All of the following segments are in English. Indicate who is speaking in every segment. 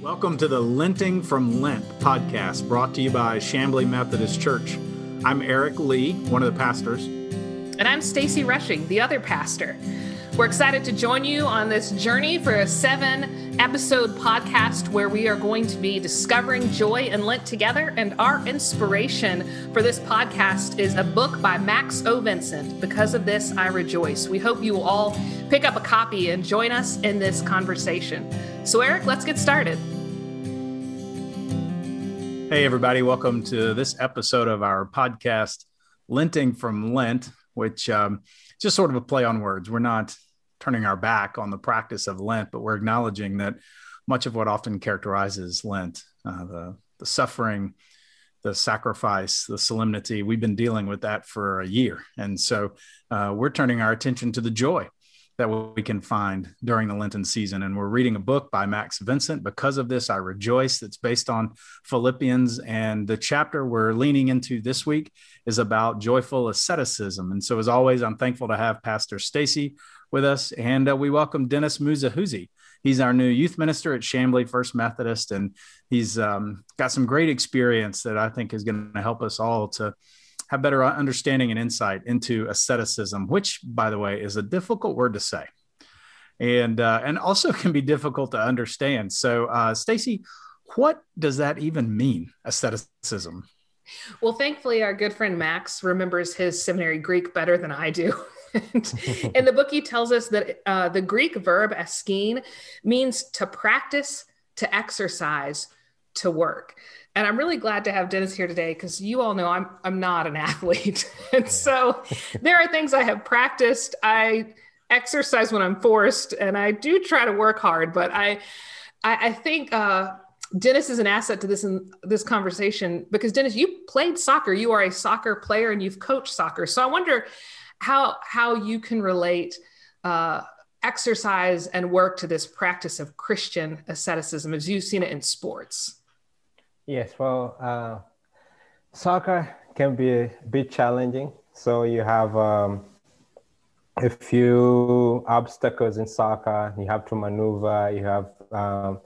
Speaker 1: Welcome to the Linting from Lent podcast brought to you by Chamblee Methodist Church. I'm Eric Lee, one of the pastors.
Speaker 2: And I'm Stacy Rushing, the other pastor. We're excited to join you on this journey for a seven episode podcast where we are going to be discovering joy and Lent together. And our inspiration for this podcast is a book by Max O. Vincent. Because of this, I rejoice. We hope you will all pick up a copy and join us in this conversation. So, Eric, let's get started.
Speaker 1: Hey, everybody. Welcome to this episode of our podcast, Linting from Lent, which um, just sort of a play on words. We're not turning our back on the practice of Lent, but we're acknowledging that much of what often characterizes Lent, uh, the, the suffering, the sacrifice, the solemnity, we've been dealing with that for a year. And so uh, we're turning our attention to the joy that we can find during the Lenten season. And we're reading a book by Max Vincent. Because of this, I rejoice. It's based on Philippians. And the chapter we're leaning into this week is about joyful asceticism. And so, as always, I'm thankful to have Pastor Stacy with us. And uh, we welcome Dennis Muzahuzi. He's our new youth minister at Chamblee First Methodist. And he's um, got some great experience that I think is going to help us all to have better understanding and insight into asceticism, which, by the way, is a difficult word to say, and uh, and also can be difficult to understand. So, uh, Stacy, what does that even mean, asceticism?
Speaker 2: Well, thankfully, our good friend Max remembers his seminary Greek better than I do. in the book, he tells us that uh, the Greek verb askein means to practice, to exercise, to work. And I'm really glad to have Dennis here today because you all know I'm I'm not an athlete. and so there are things I have practiced. I exercise when I'm forced and I do try to work hard, but I I, I think uh, Dennis is an asset to this in this conversation because Dennis, you played soccer. You are a soccer player and you've coached soccer. So I wonder how how you can relate uh, exercise and work to this practice of Christian asceticism as you've seen it in sports.
Speaker 3: Yes, well, uh, soccer can be a bit challenging. So you have um, a few obstacles in soccer. You have to maneuver. You have, um,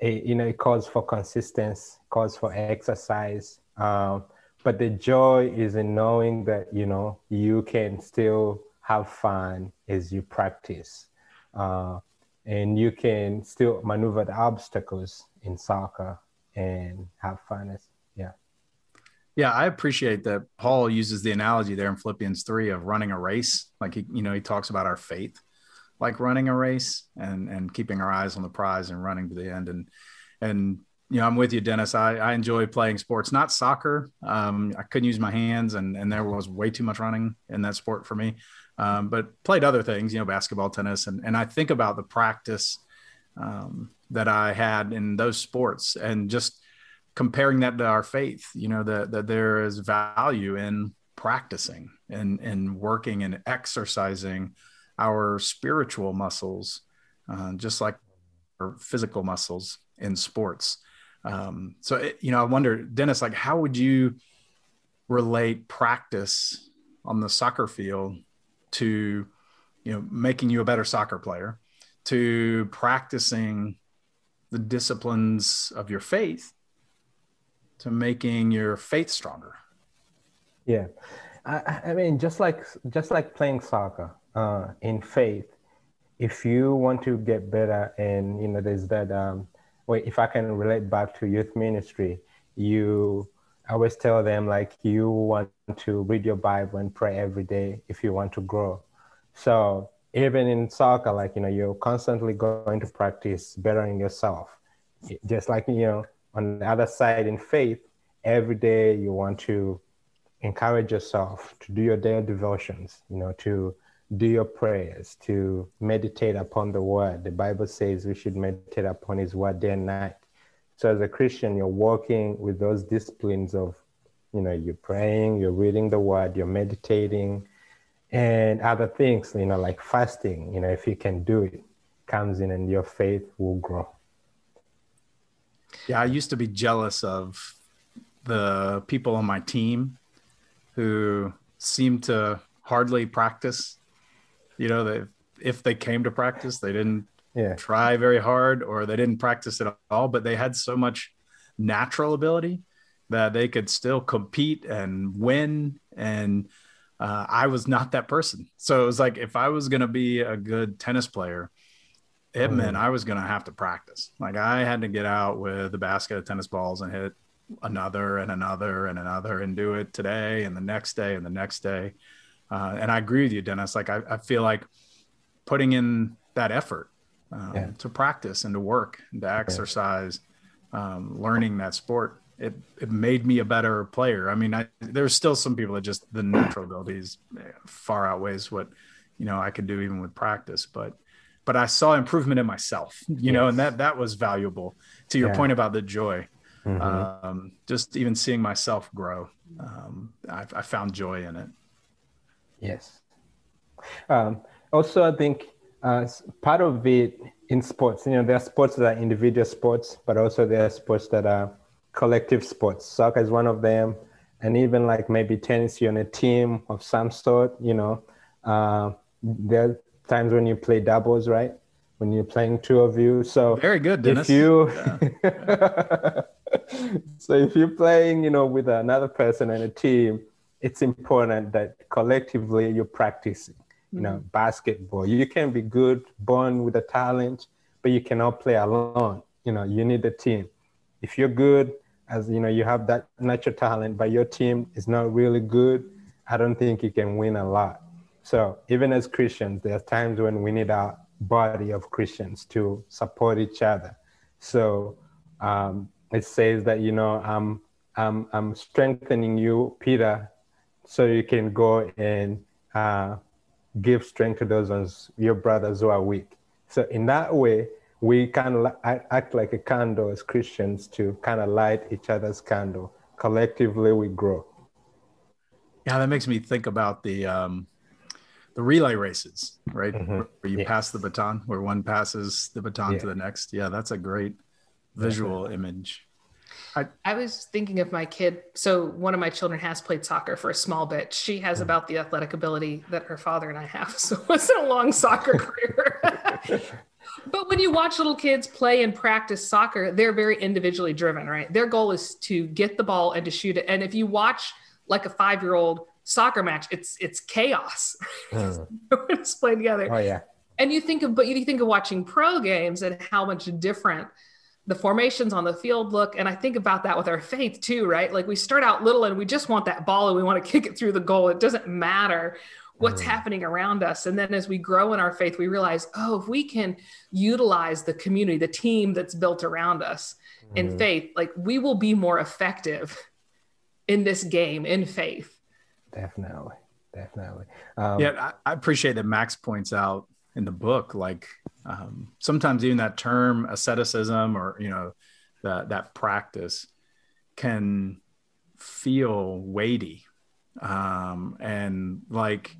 Speaker 3: a, you know, it calls for consistency, calls for exercise. Um, but the joy is in knowing that you know you can still have fun as you practice, uh, and you can still maneuver the obstacles in soccer and have fun. as yeah.
Speaker 1: Yeah, I appreciate that Paul uses the analogy there in Philippians 3 of running a race. Like he, you know, he talks about our faith like running a race and and keeping our eyes on the prize and running to the end. And and you know, I'm with you, Dennis. I, I enjoy playing sports, not soccer. Um, I couldn't use my hands, and and there was way too much running in that sport for me. Um, but played other things, you know, basketball, tennis, and and I think about the practice um, that I had in those sports and just comparing that to our faith, you know, that, that there is value in practicing and, and working and exercising our spiritual muscles, uh, just like our physical muscles in sports. Um, so, it, you know, I wonder, Dennis, like, how would you relate practice on the soccer field to, you know, making you a better soccer player, to practicing the disciplines of your faith to making your faith stronger.
Speaker 3: Yeah, I, I mean, just like just like playing soccer uh, in faith, if you want to get better, and you know, there's that. Um, wait, if I can relate back to youth ministry, you I always tell them like you want to read your Bible and pray every day if you want to grow. So even in soccer, like, you know, you're constantly going to practice bettering yourself. Just like, you know, on the other side in faith, every day you want to encourage yourself to do your daily devotions, you know, to do your prayers, to meditate upon the word. The Bible says we should meditate upon his word day and night. So as a Christian, you're working with those disciplines of, you know, you're praying, you're reading the word, you're meditating, and other things, you know, like fasting, you know, if you can do it, comes in and your faith will grow.
Speaker 1: Yeah, I used to be jealous of the people on my team who seemed to hardly practice. You know, if they came to practice, they didn't
Speaker 3: yeah.
Speaker 1: try very hard or they didn't practice at all, but they had so much natural ability that they could still compete and win. And uh, I was not that person. So it was like if I was going to be a good tennis player, it mm. meant I was going to have to practice. Like I had to get out with a basket of tennis balls and hit another and another and another and do it today and the next day and the next day. Uh, and I agree with you, Dennis. Like I, I feel like putting in that effort um, yeah. to practice and to work and to exercise, um, learning that sport, it, it made me a better player. I mean, I, there's still some people that just the natural abilities far outweighs what, you know, I could do even with practice, but, but I saw improvement in myself, you yes. know, and that, that was valuable to your yeah. point about the joy. Mm-hmm. Um, just even seeing myself grow, um, I, I, found joy in it.
Speaker 3: Yes. Um, also, I think uh, part of it in sports, you know, there are sports that are individual sports, but also there are sports that are collective sports. Soccer is one of them, and even like maybe tennis, you're on a team of some sort. You know, uh, there are times when you play doubles, right? When you're playing two of you. So
Speaker 1: very good, Dennis.
Speaker 3: If you yeah. so if you're playing, you know, with another person and a team, it's important that collectively you're practicing. You know, mm-hmm. basketball. You can be good, born with a talent, but you cannot play alone. You know, you need a team. If you're good, as you know, you have that natural talent, but your team is not really good, I don't think you can win a lot. So even as Christians, there are times when we need our body of Christians to support each other. So um, it says that you know I'm I'm I'm strengthening you, Peter, so you can go and uh, give strength to those ones, your brothers who are weak. So in that way, we can act like a candle as Christians to kind of light each other's candle. Collectively, we grow.
Speaker 1: Yeah, that makes me think about the um, the relay races, right? Mm-hmm. Where you yes. pass the baton, where one passes the baton yeah. to the next. Yeah, that's a great visual image.
Speaker 2: I, I, was thinking of my kid. So one of my children has played soccer for a small bit. She has hmm. about the athletic ability that her father and I have. So it wasn't a long soccer career. but when you watch little kids play and practice soccer, they're very individually driven, right? Their goal is to get the ball and to shoot it. And if you watch like a five-year-old soccer match, it's it's chaos. Mm. it's playing together.
Speaker 3: Oh yeah.
Speaker 2: And you think of, but you think of watching pro games and how much different the formations on the field look. And I think about that with our faith too, right? Like we start out little and we just want that ball and we want to kick it through the goal. It doesn't matter what's mm. happening around us. And then as we grow in our faith, we realize, oh, if we can utilize the community, the team that's built around us mm. in faith, like we will be more effective in this game in faith.
Speaker 3: Definitely. Definitely.
Speaker 1: Um, yeah, I, I appreciate that Max points out in the book, like um, sometimes even that term asceticism or you know that that practice can feel weighty um, and like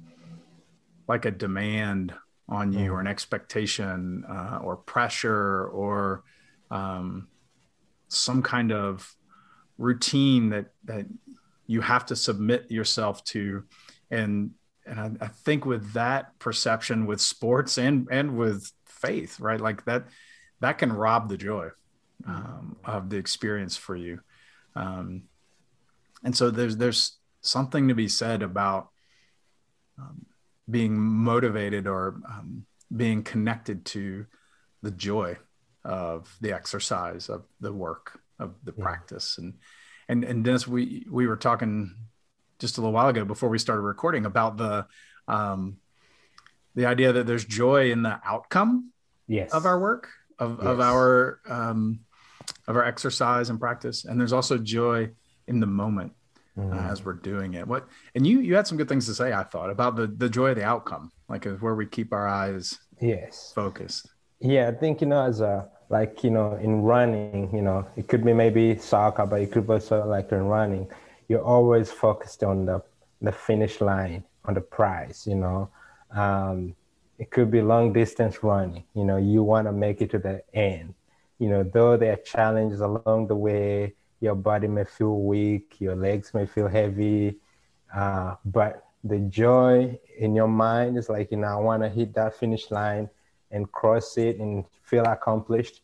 Speaker 1: like a demand on you mm. or an expectation uh, or pressure or um, some kind of routine that that you have to submit yourself to and and I, I, think with that perception with sports and and with faith right? Like that that can rob the joy um, of the experience for you. Um, and so there's there's something to be said about um, being motivated or um, being connected to the joy of the exercise of the work of the yeah. practice. And and and Dennis we we were talking just a little while ago before we started recording about the um, the idea that there's joy in the outcome
Speaker 3: yes.
Speaker 1: of our work of, yes. of our um, of our exercise and practice and there's also joy in the moment mm. uh, as we're doing it what and you you had some good things to say i thought about the the joy of the outcome like where we keep our eyes
Speaker 3: yes
Speaker 1: focused
Speaker 3: yeah i think you know as a like you know in running you know it could be maybe soccer but it could also like in running you're always focused on the the finish line on the prize you know um, it could be long distance running you know you want to make it to the end you know though there are challenges along the way your body may feel weak your legs may feel heavy uh, but the joy in your mind is like you know i want to hit that finish line and cross it and feel accomplished.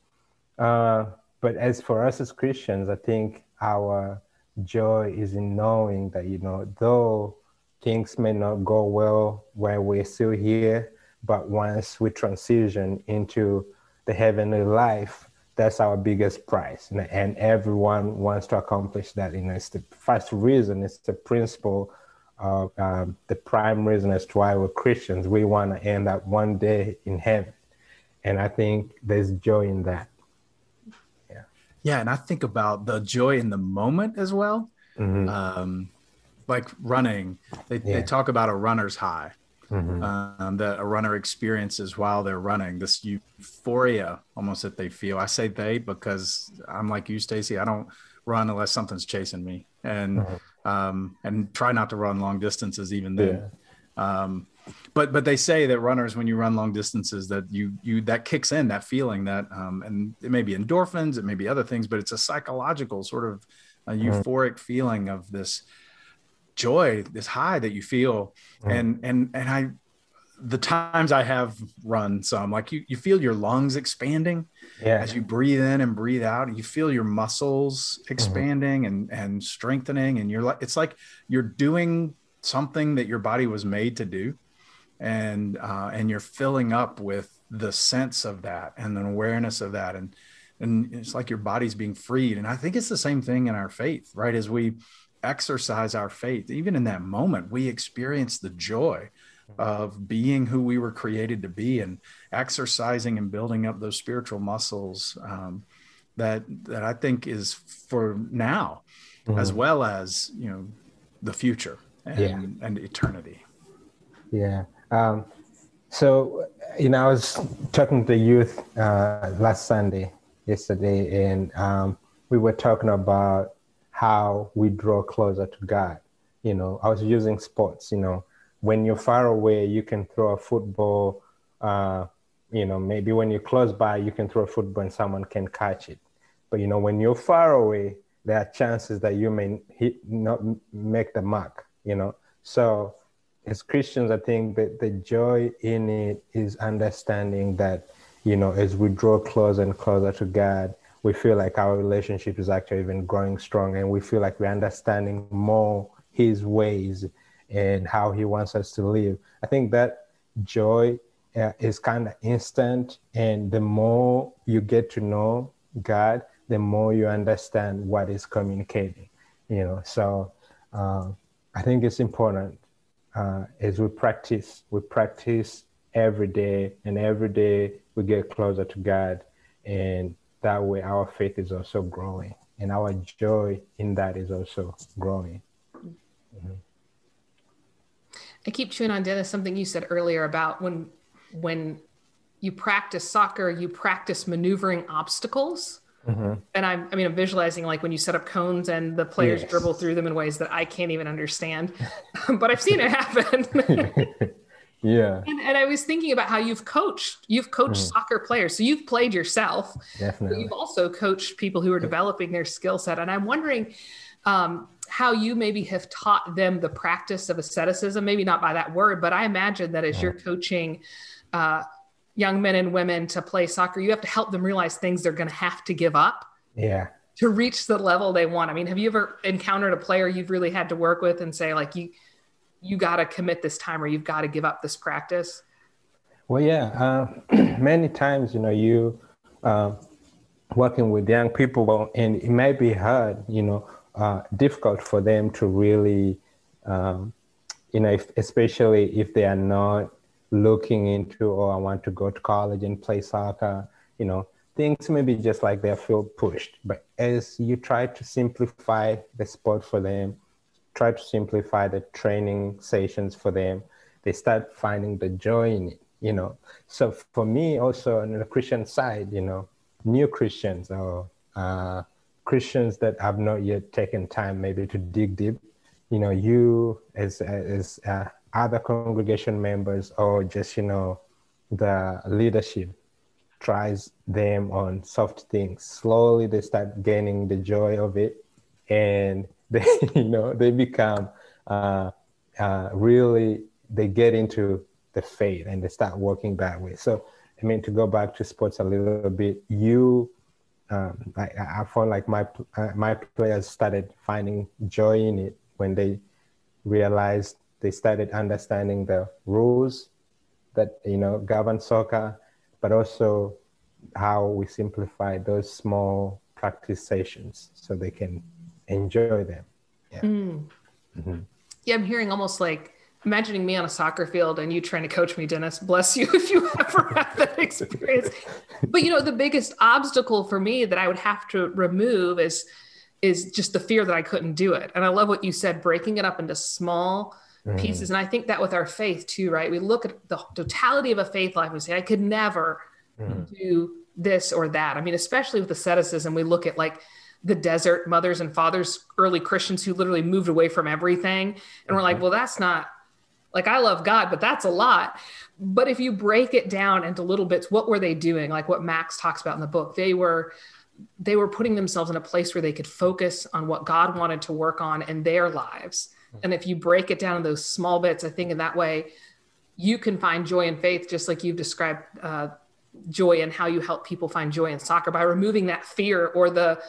Speaker 3: Uh, but as for us as Christians, I think our joy is in knowing that, you know, though things may not go well while we're still here, but once we transition into the heavenly life, that's our biggest prize. And everyone wants to accomplish that. You know, it's the first reason, it's the principle of um, the prime reason as to why we're Christians. We want to end up one day in heaven. And I think there's joy in that.
Speaker 1: Yeah. And I think about the joy in the moment as well. Mm-hmm. Um, like running, they, yeah. they talk about a runner's high mm-hmm. um, that a runner experiences while they're running. This euphoria almost that they feel. I say they because I'm like you, Stacy. I don't run unless something's chasing me, and mm-hmm. um, and try not to run long distances even then. Yeah. Um, but but they say that runners when you run long distances that you you that kicks in that feeling that um, and it may be endorphins it may be other things but it's a psychological sort of a mm-hmm. euphoric feeling of this joy, this high that you feel. Mm. And and and I the times I have run some, like you you feel your lungs expanding yeah. as you breathe in and breathe out. and You feel your muscles mm-hmm. expanding mm-hmm. and and strengthening, and you're like it's like you're doing something that your body was made to do, and uh, and you're filling up with the sense of that and an awareness of that, and and it's like your body's being freed. And I think it's the same thing in our faith, right? As we exercise our faith, even in that moment, we experience the joy of being who we were created to be and exercising and building up those spiritual muscles um, that that I think is for now mm-hmm. as well as you know the future and, yeah. and eternity.
Speaker 3: Yeah. Um, so you know, I was talking to the youth uh, last Sunday, yesterday, and um, we were talking about how we draw closer to God. You know, I was using sports, you know, when you're far away, you can throw a football. Uh, you know, maybe when you're close by, you can throw a football and someone can catch it. But, you know, when you're far away, there are chances that you may hit, not make the mark, you know. So, as Christians, I think that the joy in it is understanding that, you know, as we draw closer and closer to God, we feel like our relationship is actually even growing strong and we feel like we're understanding more his ways and how he wants us to live. I think that joy uh, is kind of instant. And the more you get to know God, the more you understand what is communicating, you know. So uh, I think it's important uh, as we practice, we practice every day, and every day we get closer to God. And that way our faith is also growing and our joy in that is also growing. Mm-hmm.
Speaker 2: I keep chewing on Dennis something you said earlier about when when you practice soccer, you practice maneuvering obstacles. Mm-hmm. And I'm, I mean, I'm visualizing like when you set up cones and the players yes. dribble through them in ways that I can't even understand, but I've seen it happen.
Speaker 3: yeah
Speaker 2: and, and, i was thinking about how you've coached you've coached mm. soccer players so you've played yourself
Speaker 3: definitely
Speaker 2: you've also coached people who are developing their skill set and i'm wondering um, how you maybe have taught them the practice of asceticism maybe not by that word but i imagine that as you're coaching uh, young men and women to play soccer you have to help them realize things they're going to have to give up
Speaker 3: yeah
Speaker 2: to reach the level they want i mean have you ever encountered a player you've really had to work with and say like you you got to commit this time or you've got to give up this practice?
Speaker 3: Well, yeah. Uh, many times, you know, you uh, working with young people, and it may be hard, you know, uh, difficult for them to really, um, you know, if, especially if they are not looking into, oh, I want to go to college and play soccer, you know, things maybe just like they feel pushed. But as you try to simplify the sport for them, try to simplify the training sessions for them, they start finding the joy in it, you know. So for me, also on the Christian side, you know, new Christians or uh, Christians that have not yet taken time maybe to dig deep, you know, you as as uh, other congregation members or just you know the leadership tries them on soft things. Slowly they start gaining the joy of it, and they you know they become uh, uh, really they get into the faith and they start working that way. So I mean, to go back to sports a little bit, you, um, I, I felt like my uh, my players started finding joy in it when they realized they started understanding the rules that you know govern soccer, but also how we simplify those small practice sessions so they can enjoy them. Yeah. Mm.
Speaker 2: Mm-hmm. Yeah, I'm hearing almost like imagining me on a soccer field and you trying to coach me, Dennis. Bless you if you ever have that experience. but you know, the biggest obstacle for me that I would have to remove is is just the fear that I couldn't do it. And I love what you said, breaking it up into small mm. pieces. And I think that with our faith too, right? We look at the totality of a faith life. We say, I could never mm. do this or that. I mean, especially with asceticism, we look at like the desert mothers and fathers, early Christians who literally moved away from everything. And mm-hmm. we're like, mm-hmm. well, that's not like I love God, but that's a lot. But if you break it down into little bits, what were they doing? Like what Max talks about in the book, they were they were putting themselves in a place where they could focus on what God wanted to work on in their lives. And if you break it down in those small bits, I think in that way you can find joy and faith, just like you've described uh, joy and how you help people find joy in soccer by removing that fear or the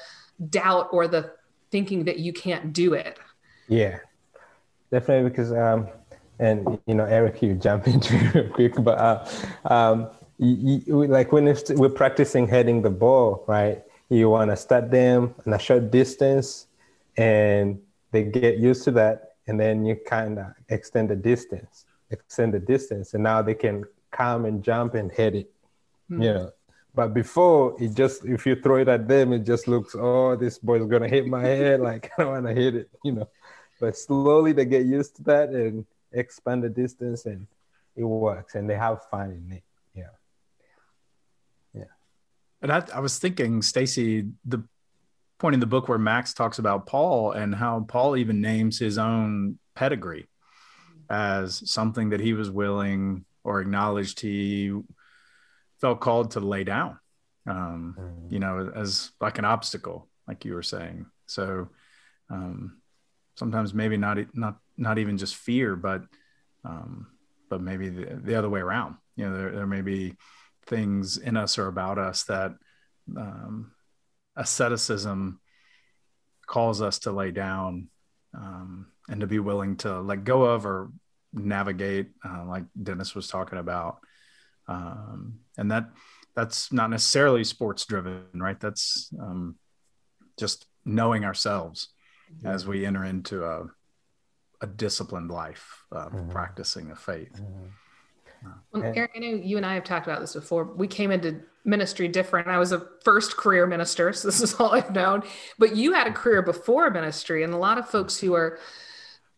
Speaker 2: doubt or the thinking that you can't do it.
Speaker 3: Yeah, definitely. Because um, and you know, Eric, you jump into it real quick, but uh, um, you, you, like when we're practicing heading the ball, right? You want to start them in a short distance, and they get used to that, and then you kind of extend the distance, extend the distance, and now they can come and jump and hit it, mm-hmm. you know. But before it just if you throw it at them, it just looks, oh, this boy's gonna hit my head, like I don't want to hit it, you know. But slowly they get used to that, and expand the distance and it works and they have fun in it. Yeah. Yeah.
Speaker 1: And I, I was thinking, Stacy, the point in the book where Max talks about Paul and how Paul even names his own pedigree as something that he was willing or acknowledged he felt called to lay down, um, mm. you know, as like an obstacle, like you were saying. So um, sometimes maybe not not not even just fear, but um, but maybe the, the other way around. You know, there, there may be things in us or about us that um, asceticism calls us to lay down um, and to be willing to let go of or navigate, uh, like Dennis was talking about. Um, and that that's not necessarily sports driven, right? That's um, just knowing ourselves as we enter into a a disciplined life, uh, mm-hmm. practicing a faith. Mm-hmm.
Speaker 2: Well, Eric, I know you and I have talked about this before. We came into ministry different. I was a first career minister, so this is all I've known. But you had a career before ministry, and a lot of folks who are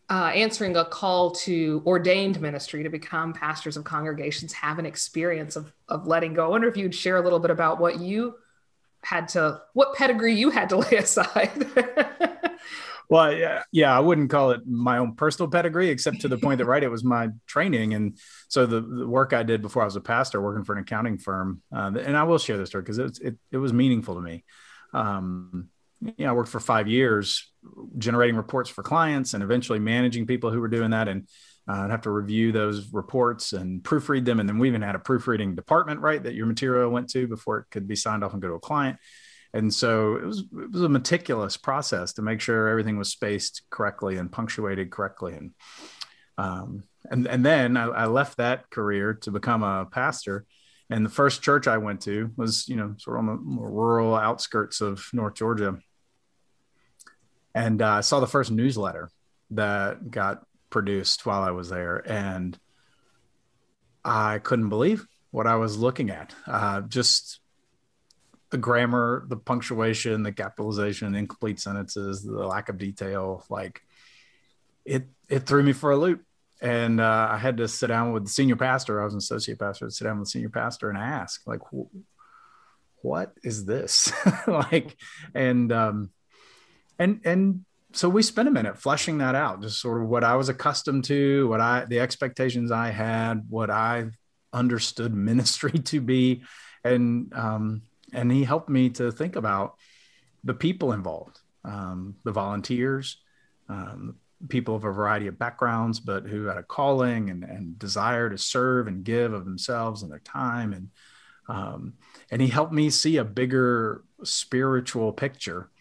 Speaker 2: uh, answering a call to ordained ministry to become pastors of congregations have an experience of of letting go. I wonder if you'd share a little bit about what you had to, what pedigree you had to lay aside.
Speaker 1: Well, yeah, yeah, I wouldn't call it my own personal pedigree, except to the point that, right, it was my training. And so the, the work I did before I was a pastor, working for an accounting firm, uh, and I will share this story because it, it, it was meaningful to me. Um, you know, I worked for five years generating reports for clients and eventually managing people who were doing that. And uh, I'd have to review those reports and proofread them. And then we even had a proofreading department, right, that your material went to before it could be signed off and go to a client and so it was it was a meticulous process to make sure everything was spaced correctly and punctuated correctly. And um, and and then I, I, left that career to become a pastor. And the first church I went to was you know sort of on the rural outskirts of North Georgia. And uh, I saw the first newsletter that got produced while I was there. And I couldn't believe what I was looking at. Uh, just the grammar, the punctuation, the capitalization, incomplete sentences, the lack of detail, like it it threw me for a loop. And uh, I had to sit down with the senior pastor. I was an associate pastor. To sit down with the senior pastor and ask, like, what is this? like, and um, and and so we spent a minute fleshing that out, just sort of what I was accustomed to, what I the expectations I had, what I understood ministry to be, and um, and he helped me to think about the people involved, um, the volunteers, um, people of a variety of backgrounds, but who had a calling and, and desire to serve and give of themselves and their time. And Um, and he helped me see a bigger spiritual picture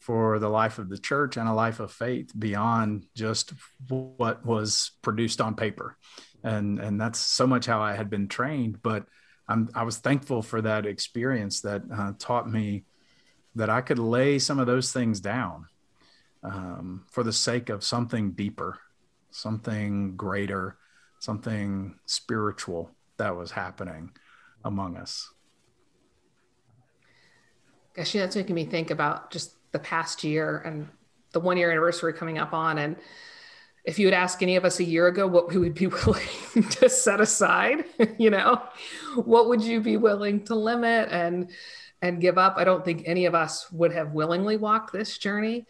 Speaker 1: for the life of the church and a life of faith beyond just what was produced on paper. And, and that's so much how I had been trained. But I'm, I was thankful for that experience that uh, taught me that I could lay some of those things down um, for the sake of something deeper, something greater, something spiritual that was happening among us.
Speaker 2: Gosh, yeah, that's making me think about just the past year and the one year anniversary coming up on. And if you would ask any of us a year ago what we would be willing to set aside, you know, what would you be willing to limit and and give up? I don't think any of us would have willingly walked this journey.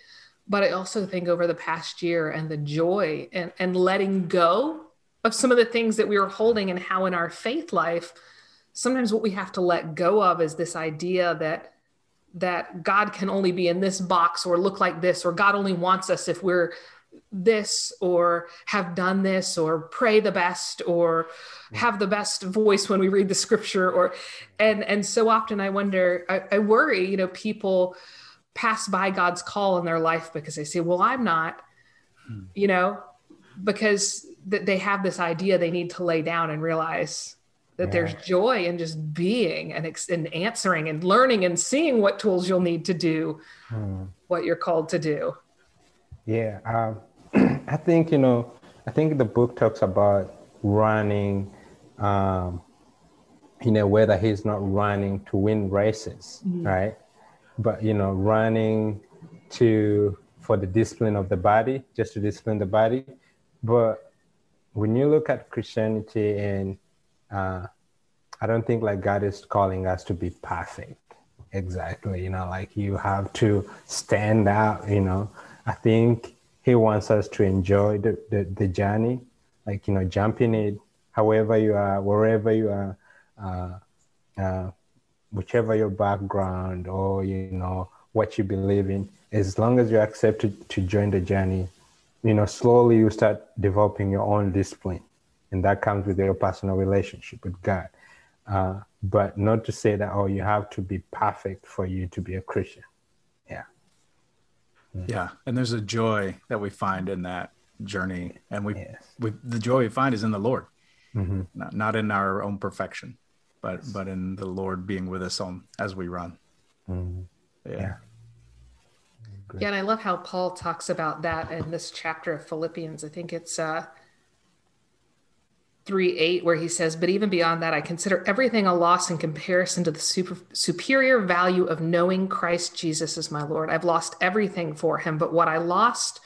Speaker 2: But I also think over the past year and the joy and, and letting go of some of the things that we were holding and how in our faith life, sometimes what we have to let go of is this idea that that God can only be in this box or look like this, or God only wants us if we're this or have done this or pray the best or have the best voice when we read the scripture or and and so often i wonder i, I worry you know people pass by god's call in their life because they say well i'm not hmm. you know because th- they have this idea they need to lay down and realize that yeah. there's joy in just being and, ex- and answering and learning and seeing what tools you'll need to do hmm. what you're called to do
Speaker 3: yeah um, i think you know i think the book talks about running um, in a way that he's not running to win races mm-hmm. right but you know running to for the discipline of the body just to discipline the body but when you look at christianity and uh, I don't think like God is calling us to be perfect. Exactly. You know, like you have to stand out, you know. I think he wants us to enjoy the, the, the journey, like, you know, jumping it, however you are, wherever you are, uh, uh, whichever your background or, you know, what you believe in, as long as you accept to, to join the journey, you know, slowly you start developing your own discipline and that comes with your personal relationship with God. Uh, but not to say that oh, you have to be perfect for you to be a Christian. Yeah.
Speaker 1: Mm. Yeah, and there's a joy that we find in that journey, and we, yes. we the joy we find is in the Lord, mm-hmm. not, not in our own perfection, but yes. but in the Lord being with us on as we run. Mm-hmm.
Speaker 2: Yeah. yeah. Yeah, and I love how Paul talks about that in this chapter of Philippians. I think it's uh, 3 8, where he says, But even beyond that, I consider everything a loss in comparison to the super, superior value of knowing Christ Jesus as my Lord. I've lost everything for him, but what I lost,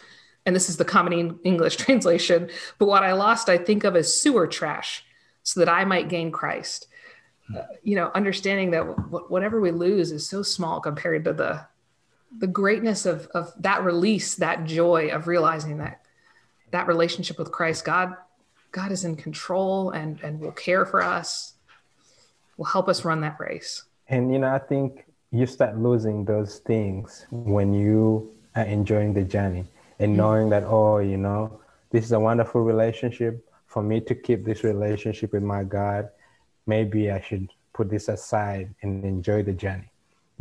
Speaker 2: and this is the common English translation, but what I lost, I think of as sewer trash so that I might gain Christ. Uh, you know, understanding that w- whatever we lose is so small compared to the the greatness of of that release, that joy of realizing that that relationship with Christ, God God is in control and, and will care for us, will help us run that race.
Speaker 3: And, you know, I think you start losing those things when you are enjoying the journey and mm-hmm. knowing that, oh, you know, this is a wonderful relationship. For me to keep this relationship with my God, maybe I should put this aside and enjoy the journey.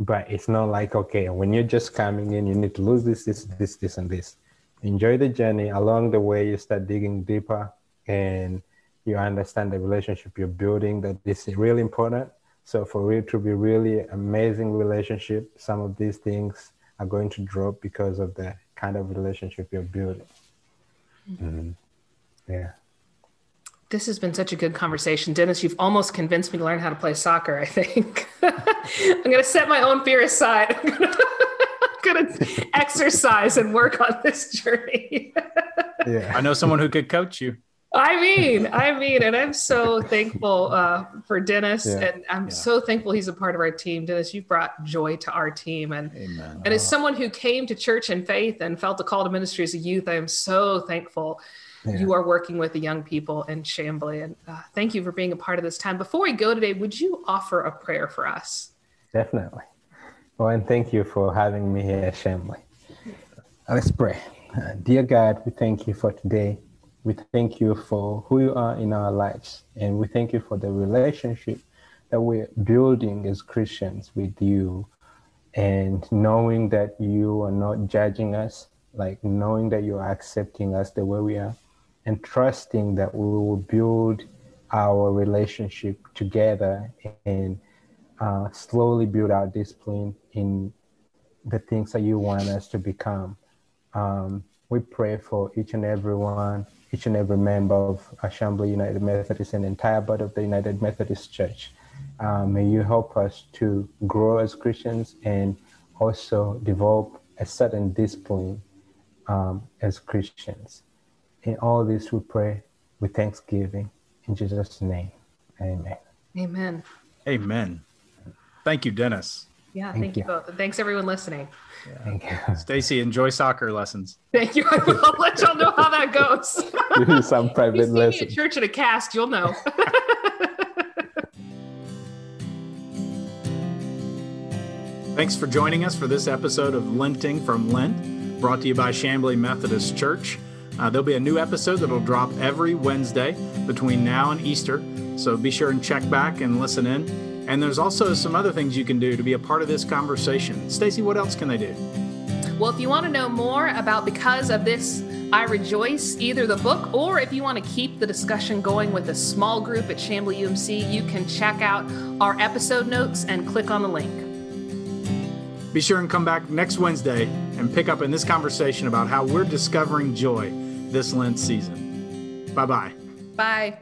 Speaker 3: But it's not like, okay, when you're just coming in, you need to lose this, this, this, this, and this. Enjoy the journey. Along the way, you start digging deeper and you understand the relationship you're building that is really important so for it to be really amazing relationship some of these things are going to drop because of the kind of relationship you're building mm-hmm. yeah
Speaker 2: this has been such a good conversation. Dennis, you've almost convinced me to learn how to play soccer, I think. I'm going to set my own fear aside. I'm going to exercise and work on this journey.
Speaker 1: yeah. I know someone who could coach you.
Speaker 2: I mean, I mean, and I'm so thankful uh, for Dennis, yeah. and I'm yeah. so thankful he's a part of our team. Dennis, you've brought joy to our team, and Amen. and as someone who came to church in faith and felt the call to ministry as a youth, I am so thankful yeah. you are working with the young people in Chamblee, and uh, thank you for being a part of this time. Before we go today, would you offer a prayer for us?
Speaker 3: Definitely. Well, and thank you for having me here at Chamblee. Let's pray. Uh, dear God, we thank you for today. We thank you for who you are in our lives. And we thank you for the relationship that we're building as Christians with you and knowing that you are not judging us, like knowing that you are accepting us the way we are, and trusting that we will build our relationship together and uh, slowly build our discipline in the things that you want us to become. Um, we pray for each and every one, each and every member of Chamblee United Methodist and entire body of the United Methodist Church. Uh, may you help us to grow as Christians and also develop a certain discipline um, as Christians. In all this, we pray with thanksgiving. In Jesus' name, amen.
Speaker 2: Amen.
Speaker 1: Amen. Thank you, Dennis.
Speaker 2: Yeah, thank, thank you. you. both. And thanks everyone listening.
Speaker 3: Yeah. Thank you.
Speaker 1: Stacy, enjoy soccer lessons.
Speaker 2: Thank you. I will let y'all know how that goes.
Speaker 3: Do some private lessons.
Speaker 2: at church at a cast, you'll know.
Speaker 1: Thanks for joining us for this episode of Lenting from Lent, brought to you by Chamblee Methodist Church. Uh, there'll be a new episode that'll drop every Wednesday between now and Easter, so be sure and check back and listen in. And there's also some other things you can do to be a part of this conversation. Stacy, what else can they do?
Speaker 2: Well, if you want to know more about Because of This, I Rejoice, either the book, or if you want to keep the discussion going with a small group at Chamblee UMC, you can check out our episode notes and click on the link.
Speaker 1: Be sure and come back next Wednesday and pick up in this conversation about how we're discovering joy this Lent season. Bye-bye.
Speaker 2: Bye.